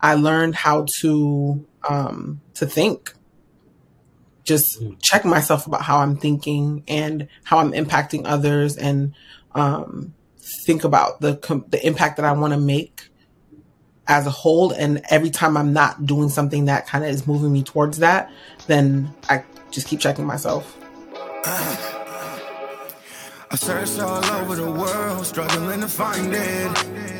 I learned how to um, to think. Just mm. check myself about how I'm thinking and how I'm impacting others, and um, think about the the impact that I want to make as a whole. And every time I'm not doing something that kind of is moving me towards that, then I just keep checking myself. I searched all over the world, struggling to find it.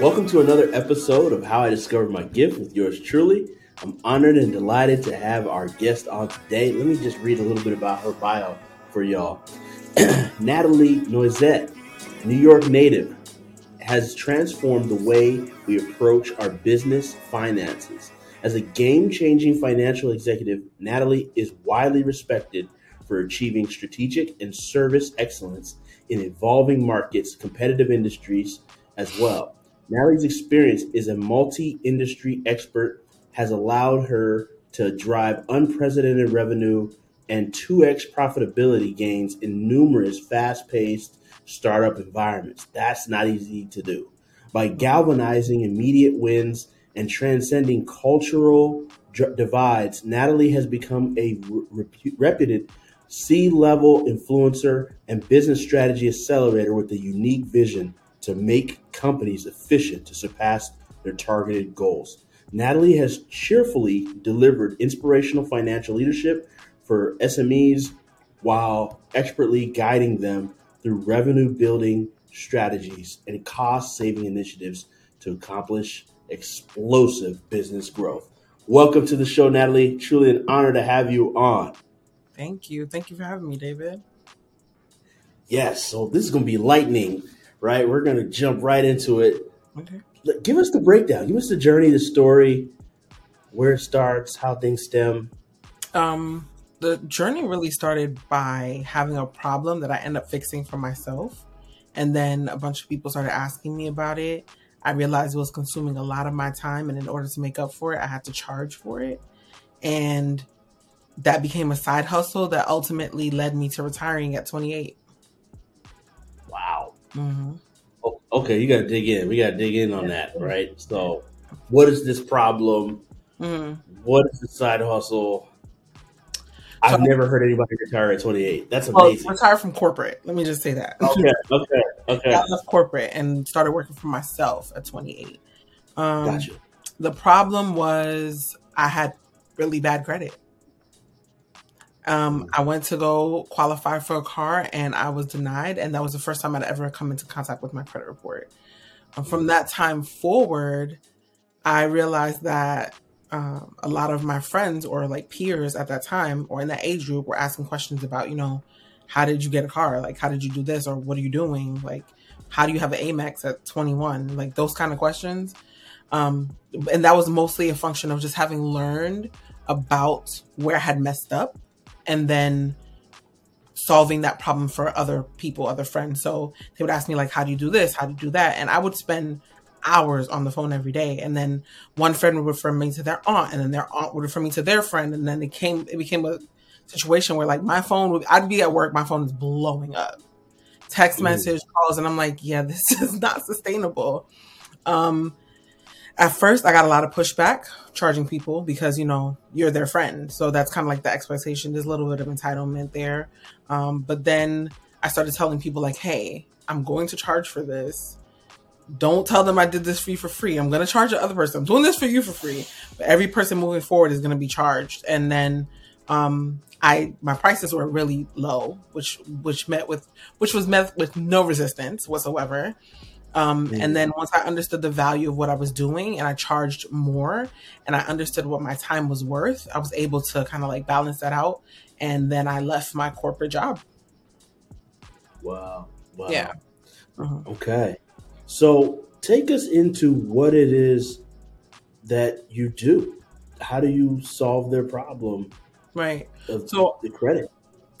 Welcome to another episode of How I Discovered My Gift with yours truly. I'm honored and delighted to have our guest on today. Let me just read a little bit about her bio for y'all. Nathalie Noisette, New York native, has transformed the way we approach our business finances. As a game changing financial executive, Nathalie is widely respected for achieving strategic and service excellence in evolving markets, competitive industries as well. Nathalie's experience as a multi-industry expert has allowed her to drive unprecedented revenue and 2x profitability gains in numerous fast-paced startup environments. That's not easy to do. By galvanizing immediate wins and transcending cultural divides, Nathalie has become a re- reputed C level influencer and business strategy accelerator with a unique vision to make companies efficient to surpass their targeted goals. Nathalie has cheerfully delivered inspirational financial leadership for SMEs while expertly guiding them through revenue building strategies and cost saving initiatives to accomplish explosive business growth. Welcome to the show, Nathalie. Truly an honor to have you on. Thank you. Thank you for having me, David. Yes, so this is going to be lightning right? We're going to jump right into it. Okay. Give us the breakdown. Give us the journey, the story, where it starts, how things stem. Um, the journey really started by having a problem that I end up fixing for myself. And then a bunch of people started asking me about it. I realized it was consuming a lot of my time. And in order to make up for it, I had to charge for it. And that became a side hustle that ultimately led me to retiring at 28. Mm-hmm. okay, you got to dig in. We got to dig in on that, right? So, what is this problem? Mm-hmm. What is the side hustle? I've so, never heard anybody retire at 28. That's amazing. Well, retire from corporate. Let me just say that. Okay, okay, okay. I left corporate and started working for myself at 28. Um, gotcha. The problem was I had really bad credit. Um, I went to go qualify for a car and I was denied. And that was the first time I'd ever come into contact with my credit report. Um, from that time forward, I realized that um, a lot of my friends or like peers at that time or in that age group were asking questions about, you know, how did you get a car? Like, how did you do this? Or what are you doing? Like, how do you have an Amex at 21? Like, those kind of questions. Um, and that was mostly a function of just having learned about where I had messed up and then solving that problem for other people, other friends. So they would ask me like, how do you do this? How do you do that? And I would spend hours on the phone every day. And then one friend would refer me to their aunt and then their aunt would refer me to their friend. And then it came, it became a situation where like my phone would, I'd be at work, my phone is blowing up. Text message calls, and I'm like, yeah, this is not sustainable. Um, at first I got a lot of pushback charging people because you know you're their friend, so that's kind of like the expectation. There's a little bit of entitlement there, um, but then I started telling people like, "Hey, I'm going to charge for this. Don't tell them I did this for you for free. I'm going to charge the other person. I'm doing this for you for free, but every person moving forward is going to be charged." And then um, I my prices were really low, which which met with which was met with no resistance whatsoever. Um, mm-hmm. And then once I understood the value of what I was doing and I charged more and I understood what my time was worth, I was able to kind of like balance that out. And then I left my corporate job. Wow. Wow. Yeah. Mhm. Okay. So take us into what it is that you do. How do you solve their problem Right. of So the credit?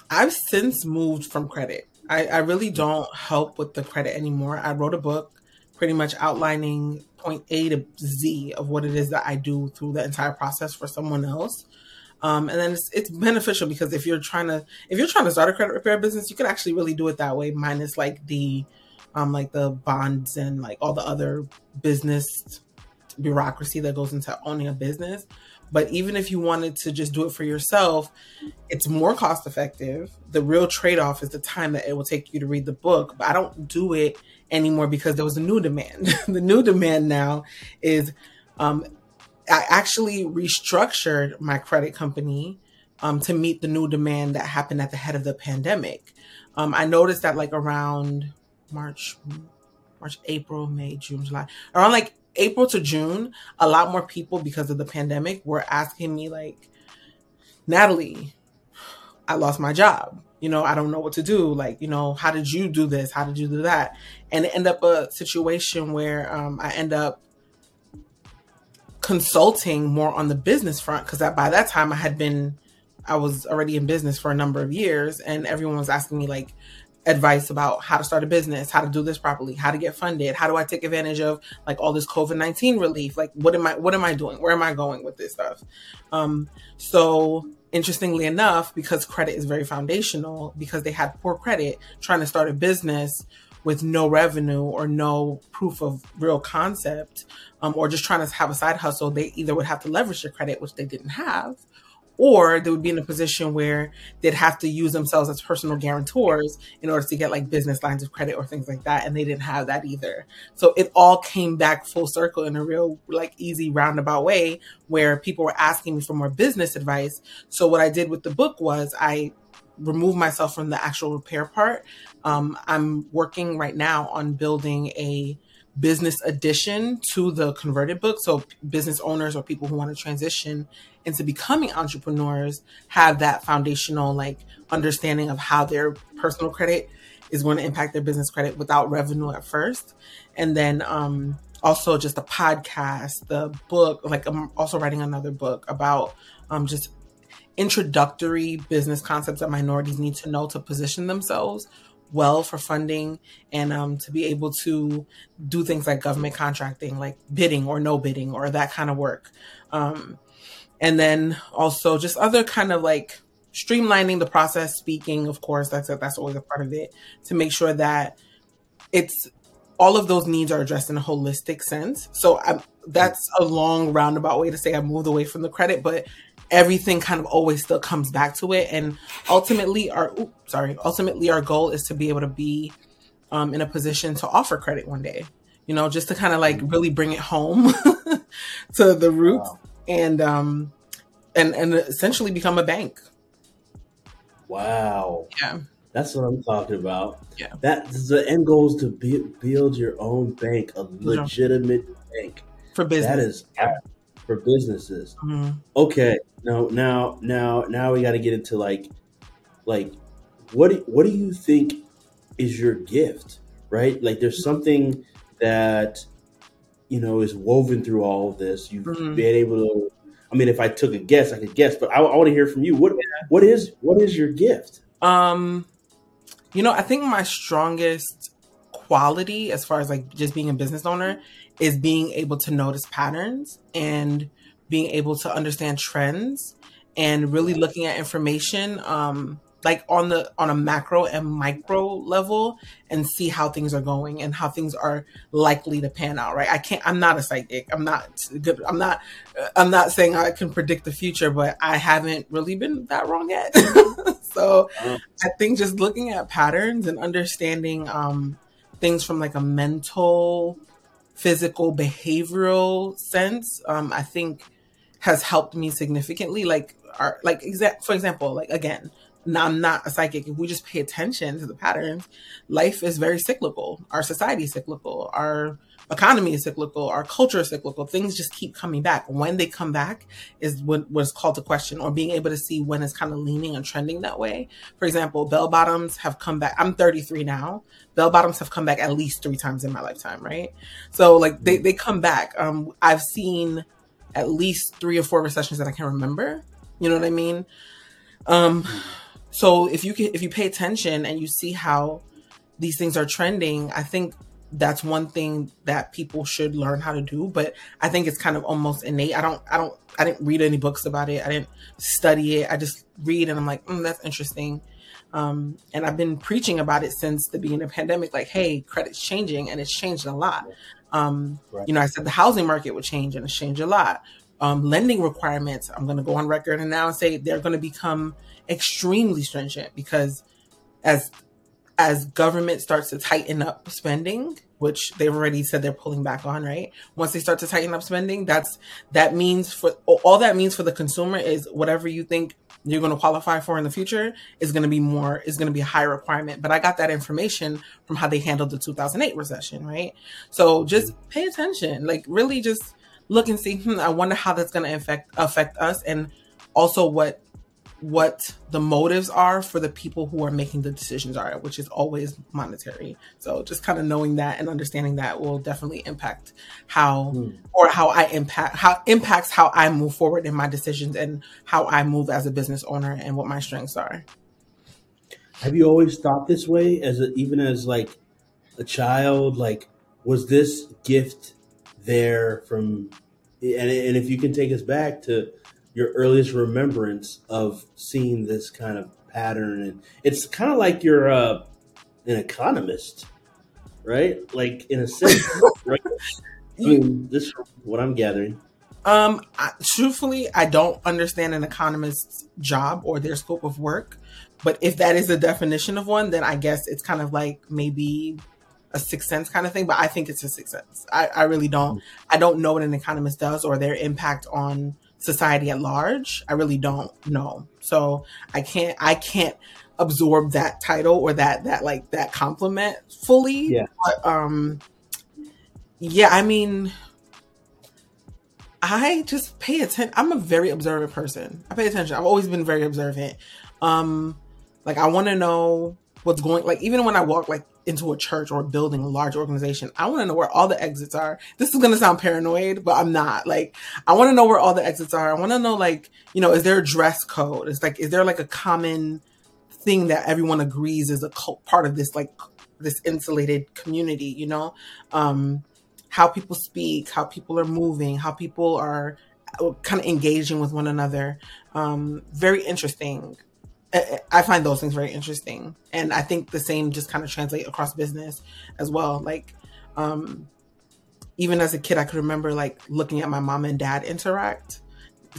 I've since moved from credit. I, I really don't help with the credit anymore. I wrote a book pretty much outlining point A to Z of what it is that I do through the entire process for someone else. Um, and then it's, it's beneficial because if you're trying to if you're trying to start a credit repair business, you can actually really do it that way, minus like the um like the bonds and like all the other business bureaucracy that goes into owning a business. But even if you wanted to just do it for yourself, it's more cost effective. The real trade off is the time that it will take you to read the book. But I don't do it anymore because there was a new demand. the new demand now is um, I actually restructured my credit company um, to meet the new demand that happened at the head of the pandemic. Um, I noticed that like around March, March, April, May, June, July, around like April to June, a lot more people because of the pandemic were asking me like, Nathalie, I lost my job. You know, I don't know what to do. Like, you know, how did you do this? How did you do that? And end up a situation where um, I end up consulting more on the business front because by that time I had been, I was already in business for a number of years, and everyone was asking me like advice about how to start a business, how to do this properly, how to get funded, how do I take advantage of like all this COVID nineteen relief? Like, what am I, what am I doing? Where am I going with this stuff? Um, so interestingly enough, because credit is very foundational, because they had poor credit, trying to start a business with no revenue or no proof of real concept, um, or just trying to have a side hustle, they either would have to leverage their credit, which they didn't have, or they would be in a position where they'd have to use themselves as personal guarantors in order to get like business lines of credit or things like that. And they didn't have that either. So it all came back full circle in a real, like, easy roundabout way where people were asking me for more business advice. So what I did with the book was I removed myself from the actual repair part. Um, I'm working right now on building a business addition to the converted book. So business owners or people who want to transition into becoming entrepreneurs have that foundational like understanding of how their personal credit is going to impact their business credit without revenue at first. And then um also just the podcast, the book, like I'm also writing another book about um just introductory business concepts that minorities need to know to position themselves well for funding and um, to be able to do things like government contracting, like bidding or no bidding or that kind of work. Um, and then also just other kind of like streamlining the process, speaking, of course, that's a, that's always a part of it to make sure that it's all of those needs are addressed in a holistic sense. So I'm, that's a long roundabout way to say I moved away from the credit, but everything kind of always still comes back to it. And ultimately, our oops, sorry, ultimately our goal is to be able to be um, in a position to offer credit one day. You know, just to kind of like really bring it home to the roots Wow. and um and and essentially become a bank. Wow. Yeah. That's what I'm talking about. Yeah. That's the end goal is to be, build your own bank, a legitimate bank. For business. That is for businesses. Mhm. Okay. Now, now, now, now we got to get into like, like, what do, what do you think is your gift? Right? Like, there's something that you know is woven through all of this. You've Mhm. been able to. I mean, if I took a guess, I could guess, but I, I want to hear from you. What what is what is your gift? Um, you know, I think my strongest quality, as far as like just being a business owner, is being able to notice patterns and being able to understand trends and really looking at information, um, like on the on a macro and micro level, and see how things are going and how things are likely to pan out. Right? I can't. I'm not a psychic. I'm not good. I'm not. I'm not saying I can predict the future, but I haven't really been that wrong yet. so I think just looking at patterns and understanding um, things from like a mental, physical, behavioral sense, um, I think has helped me significantly. Like, our, like exa- for example, like again, now I'm not a psychic. If we just pay attention to the patterns, life is very cyclical. Our society is cyclical. Our economy is cyclical. Our culture is cyclical. Things just keep coming back. When they come back is what was called to question or being able to see when it's kind of leaning and trending that way. For example, bell bottoms have come back. I'm 33 now. Bell bottoms have come back at least three times in my lifetime, right? So like they, they come back. Um, I've seen at least three or four recessions that I can remember. You know what I mean? Um, so if you can, if you pay attention and you see how these things are trending, I think that's one thing that people should learn how to do. But I think it's kind of almost innate. I don't, I don't, I didn't read any books about it. I didn't study it. I just read and I'm like, mm, that's interesting. Um, and I've been preaching about it since the beginning of the pandemic. Like, hey, credit's changing, and it's changed a lot. Um, right. You know, I said the housing market would change, and it's changed a lot. Um, lending requirements, I'm going to go on record and now say they're going to become extremely stringent because as as government starts to tighten up spending, which they've already said they're pulling back on, right? Once they start to tighten up spending, that's that means for all that means for the consumer is whatever you think you're going to qualify for in the future is going to be more is going to be a higher requirement. But I got that information from how they handled the 2008 recession, right? So just pay attention, like really just look and see. Hmm, I wonder how that's going to affect affect us, and also what what the motives are for the people who are making the decisions are, which is always monetary. So just kind of knowing that and understanding that will definitely impact how mm. or how I impact how impacts how I move forward in my decisions and how I move as a business owner and what my strengths are. Have you always thought this way as a, even as like a child like was this gift there from and, and if you can take us back to your earliest remembrance of seeing this kind of pattern. And it's kind of like you're uh, an economist right? Like in a sense right? I mean, this is what i'm gathering. Um I, truthfully i don't understand an economist's job or their scope of work but if that is the definition of one then i guess it's kind of like maybe a sixth sense kind of thing but i think it's a sixth sense. I, I really don't i don't know what an economist does or their impact on society at large. I really don't know. So I can't I can't absorb that title or that that like that compliment fully. Yeah. But um yeah, I mean I just pay attention. I'm a very observant person. I pay attention. I've always been very observant. Um like I want to know what's going like even when I walk like into a church or a building, a large organization, I want to know where all the exits are. This is going to sound paranoid, but I'm not. Like, I want to know where all the exits are. I want to know, like, you know, is there a dress code? It's like, is there like a common thing that everyone agrees is a part of this, like, this insulated community, you know? Um, how people speak, how people are moving, how people are uh, kind of engaging with one another. Um, very interesting. I find those things very interesting. And I think the same just kind of translate across business as well. Like, um, even as a kid, I could remember like looking at my mom and dad interact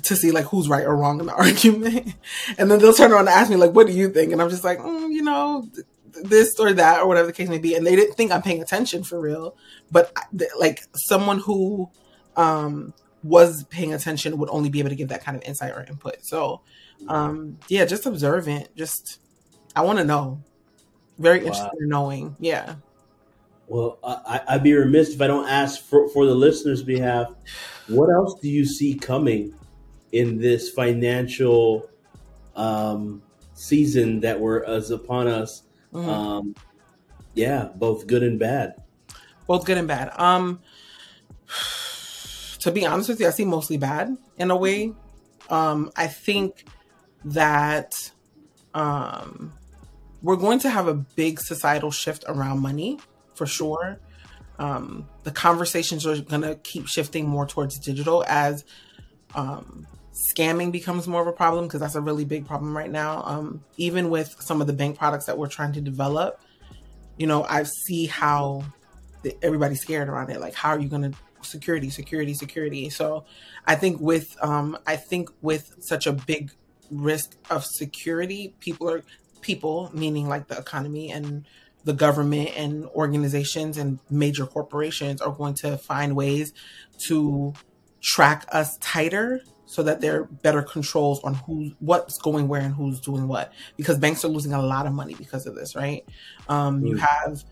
to see like who's right or wrong in the argument. and then they'll turn around and ask me like, what do you think? And I'm just like, mm, you know, this or that or whatever the case may be. And they didn't think I'm paying attention for real. But like someone who, um, was paying attention would only be able to give that kind of insight or input. So, um, yeah, just observant. Just I want to know. Very wow. interested in knowing. Yeah. Well, I, I'd be remiss if I don't ask for, for the listeners' behalf. What else do you see coming in this financial um, season that were as upon us? Mm-hmm. Um, yeah, both good and bad. Both good and bad. Um, to be honest with you, I see mostly bad in a way. Um, I think that um, we're going to have a big societal shift around money for sure. Um, the conversations are going to keep shifting more towards digital as um, scamming becomes more of a problem because that's a really big problem right now. Um, even with some of the bank products that we're trying to develop, you know, I see how the, everybody's scared around it. Like, how are you going to security, security, security? So, I think with um, I think with such a big risk of security, people are people, meaning like the economy and the government and organizations and major corporations are going to find ways to track us tighter so that there are better controls on who what's going where and who's doing what. Because banks are losing a lot of money because of this right? Um, mm. you have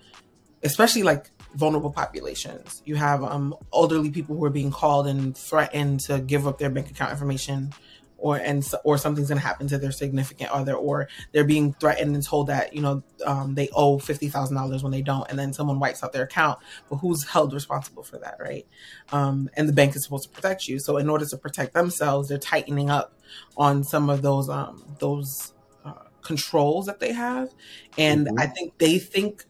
especially like vulnerable populations. You have um, elderly people who are being called and threatened to give up their bank account information or and or something's going to happen to their significant other or they're being threatened and told that you know um, they owe $50000 when they don't and then someone wipes out their account but who's held responsible for that right um, and the bank is supposed to protect you so in order to protect themselves they're tightening up on some of those um, those uh, controls that they have and mm-hmm. i think they think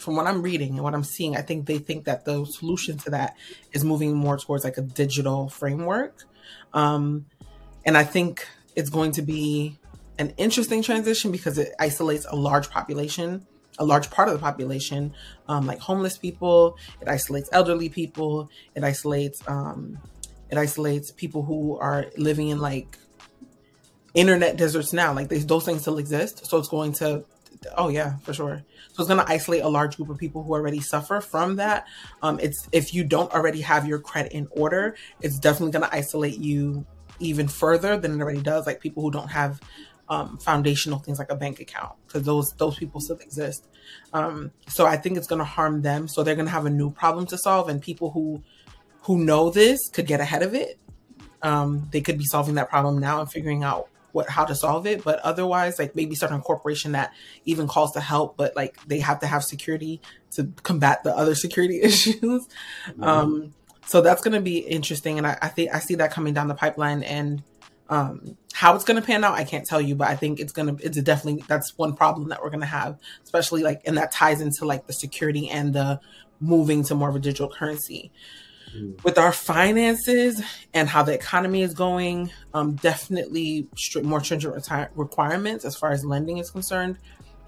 from what I'm reading and what I'm seeing, I think they think that the solution to that is moving more towards like a digital framework. Um, and I think it's going to be an interesting transition because it isolates a large population, a large part of the population, um, like homeless people. It isolates elderly people. It isolates um, it isolates people who are living in like internet deserts now. Like they, those things still exist, so it's going to. Oh yeah, for sure. So it's going to isolate a large group of people who already suffer from that. Um, it's if you don't already have your credit in order, it's definitely going to isolate you even further than it already does. Like people who don't have um, foundational things like a bank account, because those those people still exist. Um, so I think it's going to harm them. So they're going to have a new problem to solve, and people who who know this could get ahead of it. Um, they could be solving that problem now and figuring out what how to solve it. But otherwise, like maybe start a corporation that even calls to help, but like they have to have security to combat the other security issues. Mm-hmm. Um, so that's going to be interesting, and I, I think I see that coming down the pipeline. And um, how it's going to pan out, I can't tell you, but I think it's going to. It's definitely that's one problem that we're going to have, especially like, and that ties into like the security and the moving to more of a digital currency. Mm. With our finances and how the economy is going, um, definitely more stringent reti- requirements as far as lending is concerned,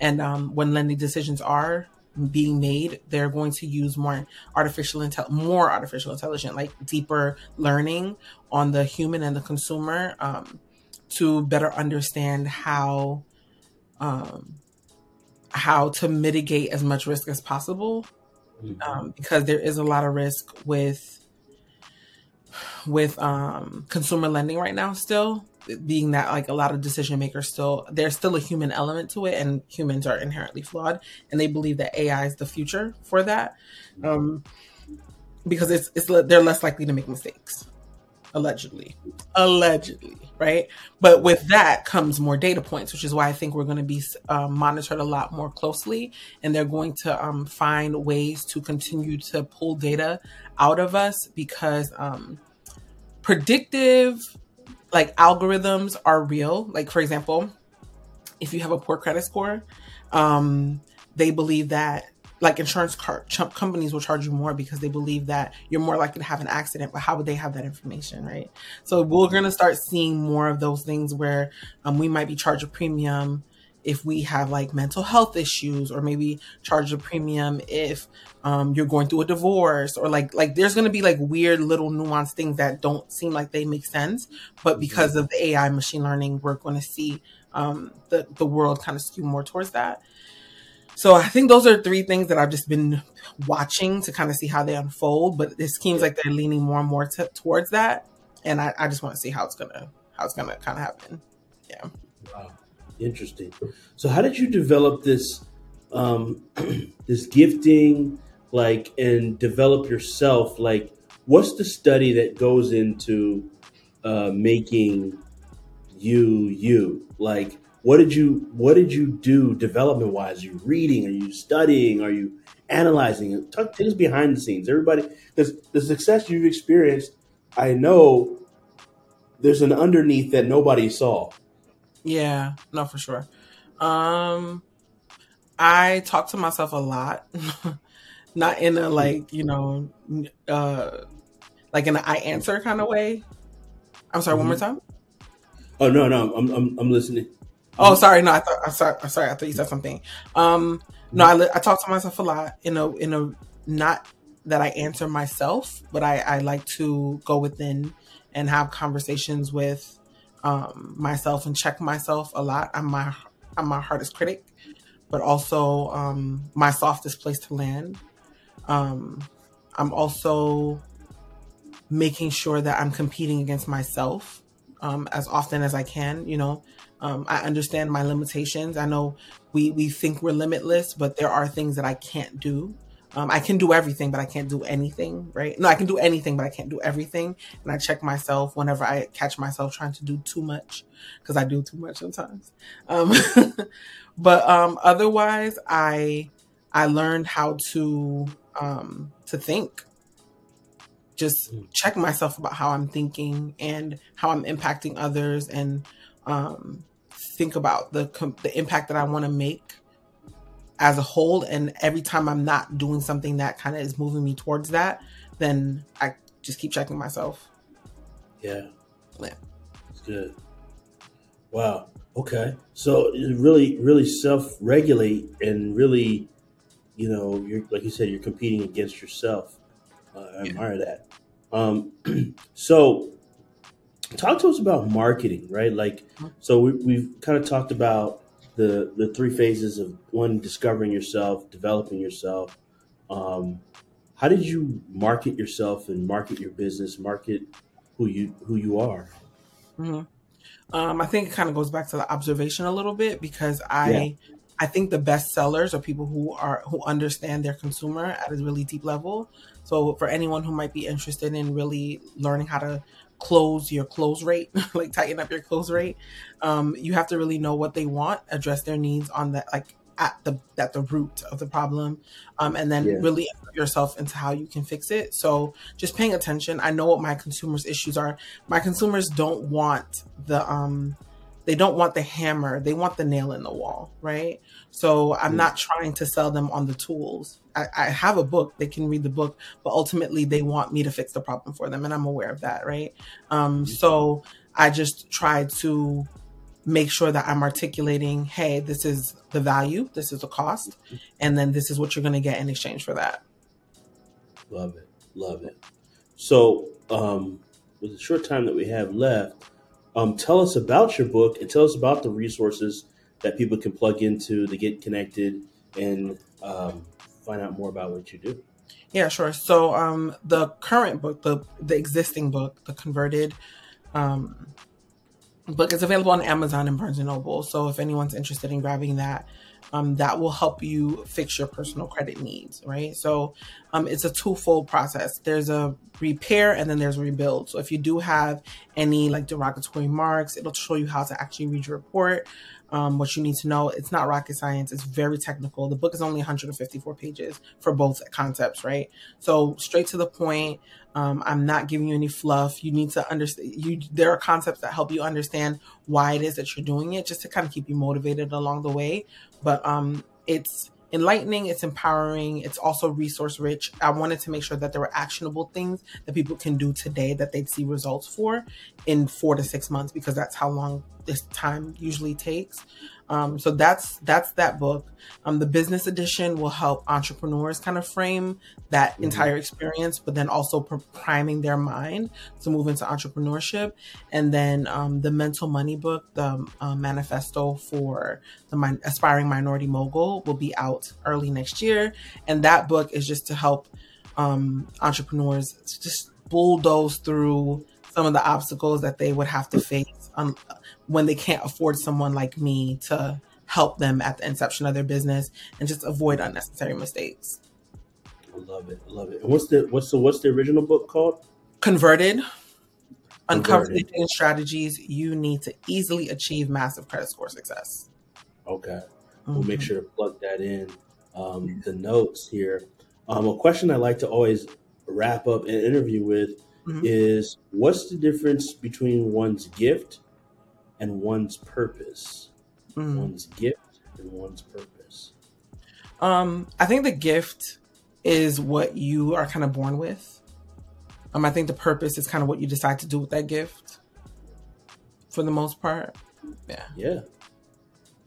and um, when lending decisions are being made, they're going to use more artificial intel, more artificial intelligence, like deeper learning on the human and the consumer um, to better understand how um, how to mitigate as much risk as possible, mm-hmm. um, because there is a lot of risk with with um, consumer lending right now still being that like a lot of decision makers still there's still a human element to it and humans are inherently flawed and they believe that ai is the future for that um, because it's it's they're less likely to make mistakes. Allegedly. Allegedly right? But with that comes more data points which is why i think we're going to be um, monitored a lot more closely and they're going to um, find ways to continue to pull data out of us because um, predictive like algorithms are real. Like for example, if you have a poor credit score, um, they believe that like insurance car- ch- companies will charge you more because they believe that you're more likely to have an accident. But how would they have that information, right? So we're going to start seeing more of those things where um, we might be charged a premium if we have like mental health issues or maybe charge a premium if um, you're going through a divorce or like like there's going to be like weird little nuanced things that don't seem like they make sense but mm-hmm. because of the ai machine learning we're going to see um, the, the world kind of skew more towards that. So i think those are three things that i've just been watching to kind of see how they unfold but it seems like they're leaning more and more t- towards that and I, I just want to see how it's gonna how it's gonna kind of happen. Yeah Interesting. So, how did you develop this um, this gifting, like, and develop yourself? Like, what's the study that goes into uh, making you you? Like, what did you what did you do development wise? Are you reading? Are you studying? Are you analyzing? Talk things behind the scenes. Everybody, because the success you've experienced, I know there's an underneath that nobody saw. Yeah, no, for sure. Um, I talk to myself a lot, not in a like you know, uh, like in an I answer kind of way. I'm sorry. Mm-hmm. One more mm-hmm. time. Oh no, no, I'm I'm, I'm listening. Oh, sorry. No, I thought I'm sorry. I'm sorry. I thought you said something. Um, no, I, I talk to myself a lot in a in a not that I answer myself, but I I like to go within and have conversations with um, myself and check myself a lot. I'm my I'm my hardest critic, but also um, my softest place to land. Um, I'm also making sure that I'm competing against myself um, as often as I can. You know, um, I understand my limitations. I know we we think we're limitless, but there are things that I can't do. Um, I can do everything, but I can't do anything, right? No, I can do anything, but I can't do everything. And I check myself whenever I catch myself trying to do too much, because I do too much sometimes. Um, but um, otherwise, I I learned how to um, to think. Just check myself about how I'm thinking and how I'm impacting others, and um, think about the the impact that I want to make as a whole. And every time I'm not doing something that kind of is moving me towards that, then I just keep checking myself. Yeah. Yeah. It's good. Wow. Okay. So really, really self regulate and really, you know, you're like you said, you're competing against yourself. Uh, I yeah. admire that. Um, so talk to us about marketing, right? Like, mm-hmm. so we, we've kind of talked about the the three phases of one discovering yourself, developing yourself. Um, how did you market yourself and market your business, market who you who you are? Mm-hmm. Um, I think it kind of goes back to the observation a little bit because I yeah. I think the best sellers are people who are who understand their consumer at a really deep level. So for anyone who might be interested in really learning how to close your close rate, like tighten up your close rate. Um, you have to really know what they want, address their needs on that, like at the at the root of the problem, um, and then yeah. really yourself into how you can fix it. So just paying attention. I know what my consumers' issues are. My consumers don't want the um, they don't want the hammer. They want the nail in the wall, right? So I'm mm. not trying to sell them on the tools. I, I, have a book, they can read the book, but ultimately they want me to fix the problem for them. And I'm aware of that, right? Um, so I just try to make sure that I'm articulating, hey, this is the value, this is the cost, and then this is what you're going to get in exchange for that. Love it. Love it. So, um, with the short time that we have left, um, tell us about your book and tell us about the resources that people can plug into to get connected and um, find out more about what you do. Yeah, sure. So um, the current book, the the existing book, the converted um, book, is available on Amazon and Barnes and Noble. So if anyone's interested in grabbing that, um, that will help you fix your personal credit needs, right? So um, it's a twofold process. There's a repair and then there's rebuild. So if you do have any like derogatory marks, it'll show you how to actually read your report um, what you need to know. It's not rocket science. It's very technical. The book is only 154 pages for both concepts, right? So straight to the point. Um, I'm not giving you any fluff. You need to understand. You there are concepts that help you understand why it is that you're doing it, just to kind of keep you motivated along the way. But um, it's enlightening, it's empowering, it's also resource rich. I wanted to make sure that there were actionable things that people can do today that they'd see results for in four to six months because that's how long this time usually takes. Um, so that's that's that book. Um, the business edition will help entrepreneurs kind of frame that mm-hmm. entire experience, but then also priming their mind to move into entrepreneurship. And then um, the mental money book, the uh, manifesto for the min- aspiring minority mogul, will be out early next year. And that book is just to help um, entrepreneurs just bulldoze through some of the obstacles that they would have to face um, when they can't afford someone like me to help them at the inception of their business and just avoid unnecessary mistakes. I love it. I love it. And what's the what's the what's the original book called? Converted. Uncover the strategies you need to easily achieve massive credit score success. Okay. Mm-hmm. We'll make mm-hmm. sure to plug that in. Um, the notes here. Um, a question I like to always wrap up an interview with mm-hmm. is what's the difference between one's gift and one's purpose? Mm. One's gift and one's purpose. Um, I think the gift is what you are kind of born with. Um, I think the purpose is kind of what you decide to do with that gift. For the most part, yeah. Yeah.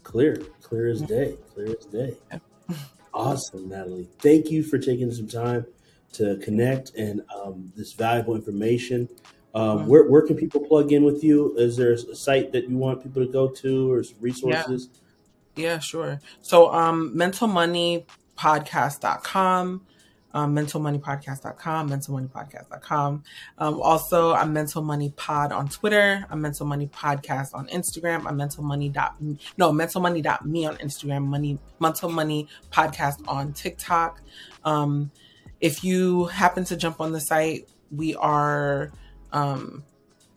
Clear, clear as day, clear as day. Yeah. awesome, Nathalie. Thank you for taking some time to connect and um, this valuable information. Um, mm-hmm. where, where can people plug in with you? Is there a site that you want people to go to or resources? Yeah, yeah sure. So, um, mentalmoneypodcast.com. um, mentalmoneypodcast.com, mentalmoneypodcast.com. Um, also, I'm Mental Money Pod on Twitter. I'm Mental Money Podcast on Instagram. I'm Mental Money dot no Mental Money dot me on Instagram. Money Mental Money Podcast on TikTok. Um, if you happen to jump on the site, we are. Um,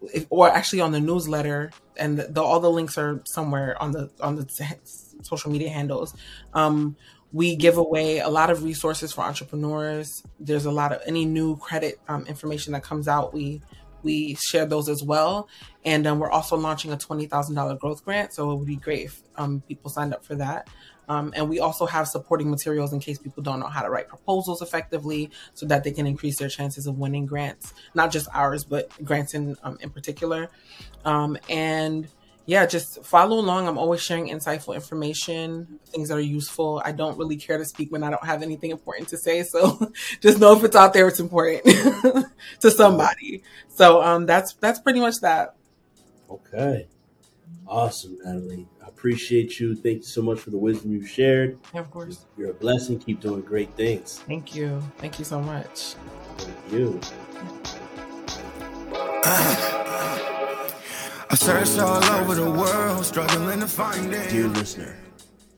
if, or actually on the newsletter, and the, the, all the links are somewhere on the on the social media handles. Um, we give away a lot of resources for entrepreneurs. There's a lot of any new credit um, information that comes out. We we share those as well, and um, we're also launching a twenty thousand dollar growth grant. So it would be great if um, people signed up for that. Um, and we also have supporting materials in case people don't know how to write proposals effectively so that they can increase their chances of winning grants, not just ours, but grants in, um, in particular. Um, and yeah, just follow along. I'm always sharing insightful information, things that are useful. I don't really care to speak when I don't have anything important to say. So just know if it's out there, it's important to somebody. So um, that's that's pretty much that. Okay. Awesome, Nathalie I appreciate you. Thank you so much for the wisdom you've shared. Yeah, of course. You're a blessing. Keep doing great things. Thank you. Thank you so much. Thank you. I searched all over the world, struggling to find it. Dear listener,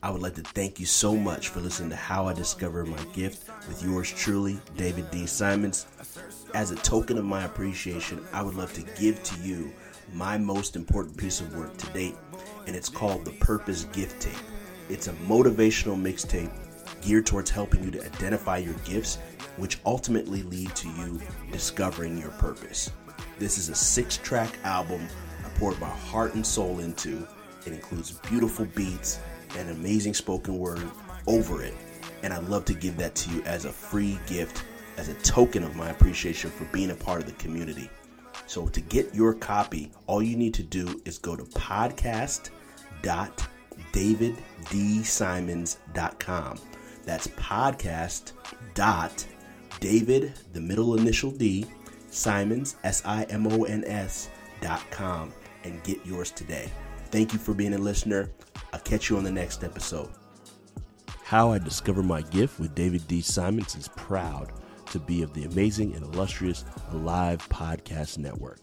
I would like to thank you so much for listening to How I Discovered My Gift with yours truly, David D. Simons. As a token of my appreciation, I would love to give to you my most important piece of work to date and it's called the Purpose Gift Tape. It's a motivational mixtape geared towards helping you to identify your gifts, which ultimately lead to you discovering your purpose. This is a six track album I poured my heart and soul into. It includes beautiful beats and amazing spoken word over it. And I'd love to give that to you as a free gift, as a token of my appreciation for being a part of the community. So to get your copy, all you need to do is go to podcast.daviddsimons.com. That's podcast.david, the middle initial D, Simons, S I M O N S, dot com, and get yours today. Thank you for being a listener. I'll catch you on the next episode. How I Discovered My Gift with David D. Simons is proud to be of the amazing and illustrious Alive Podcast Network.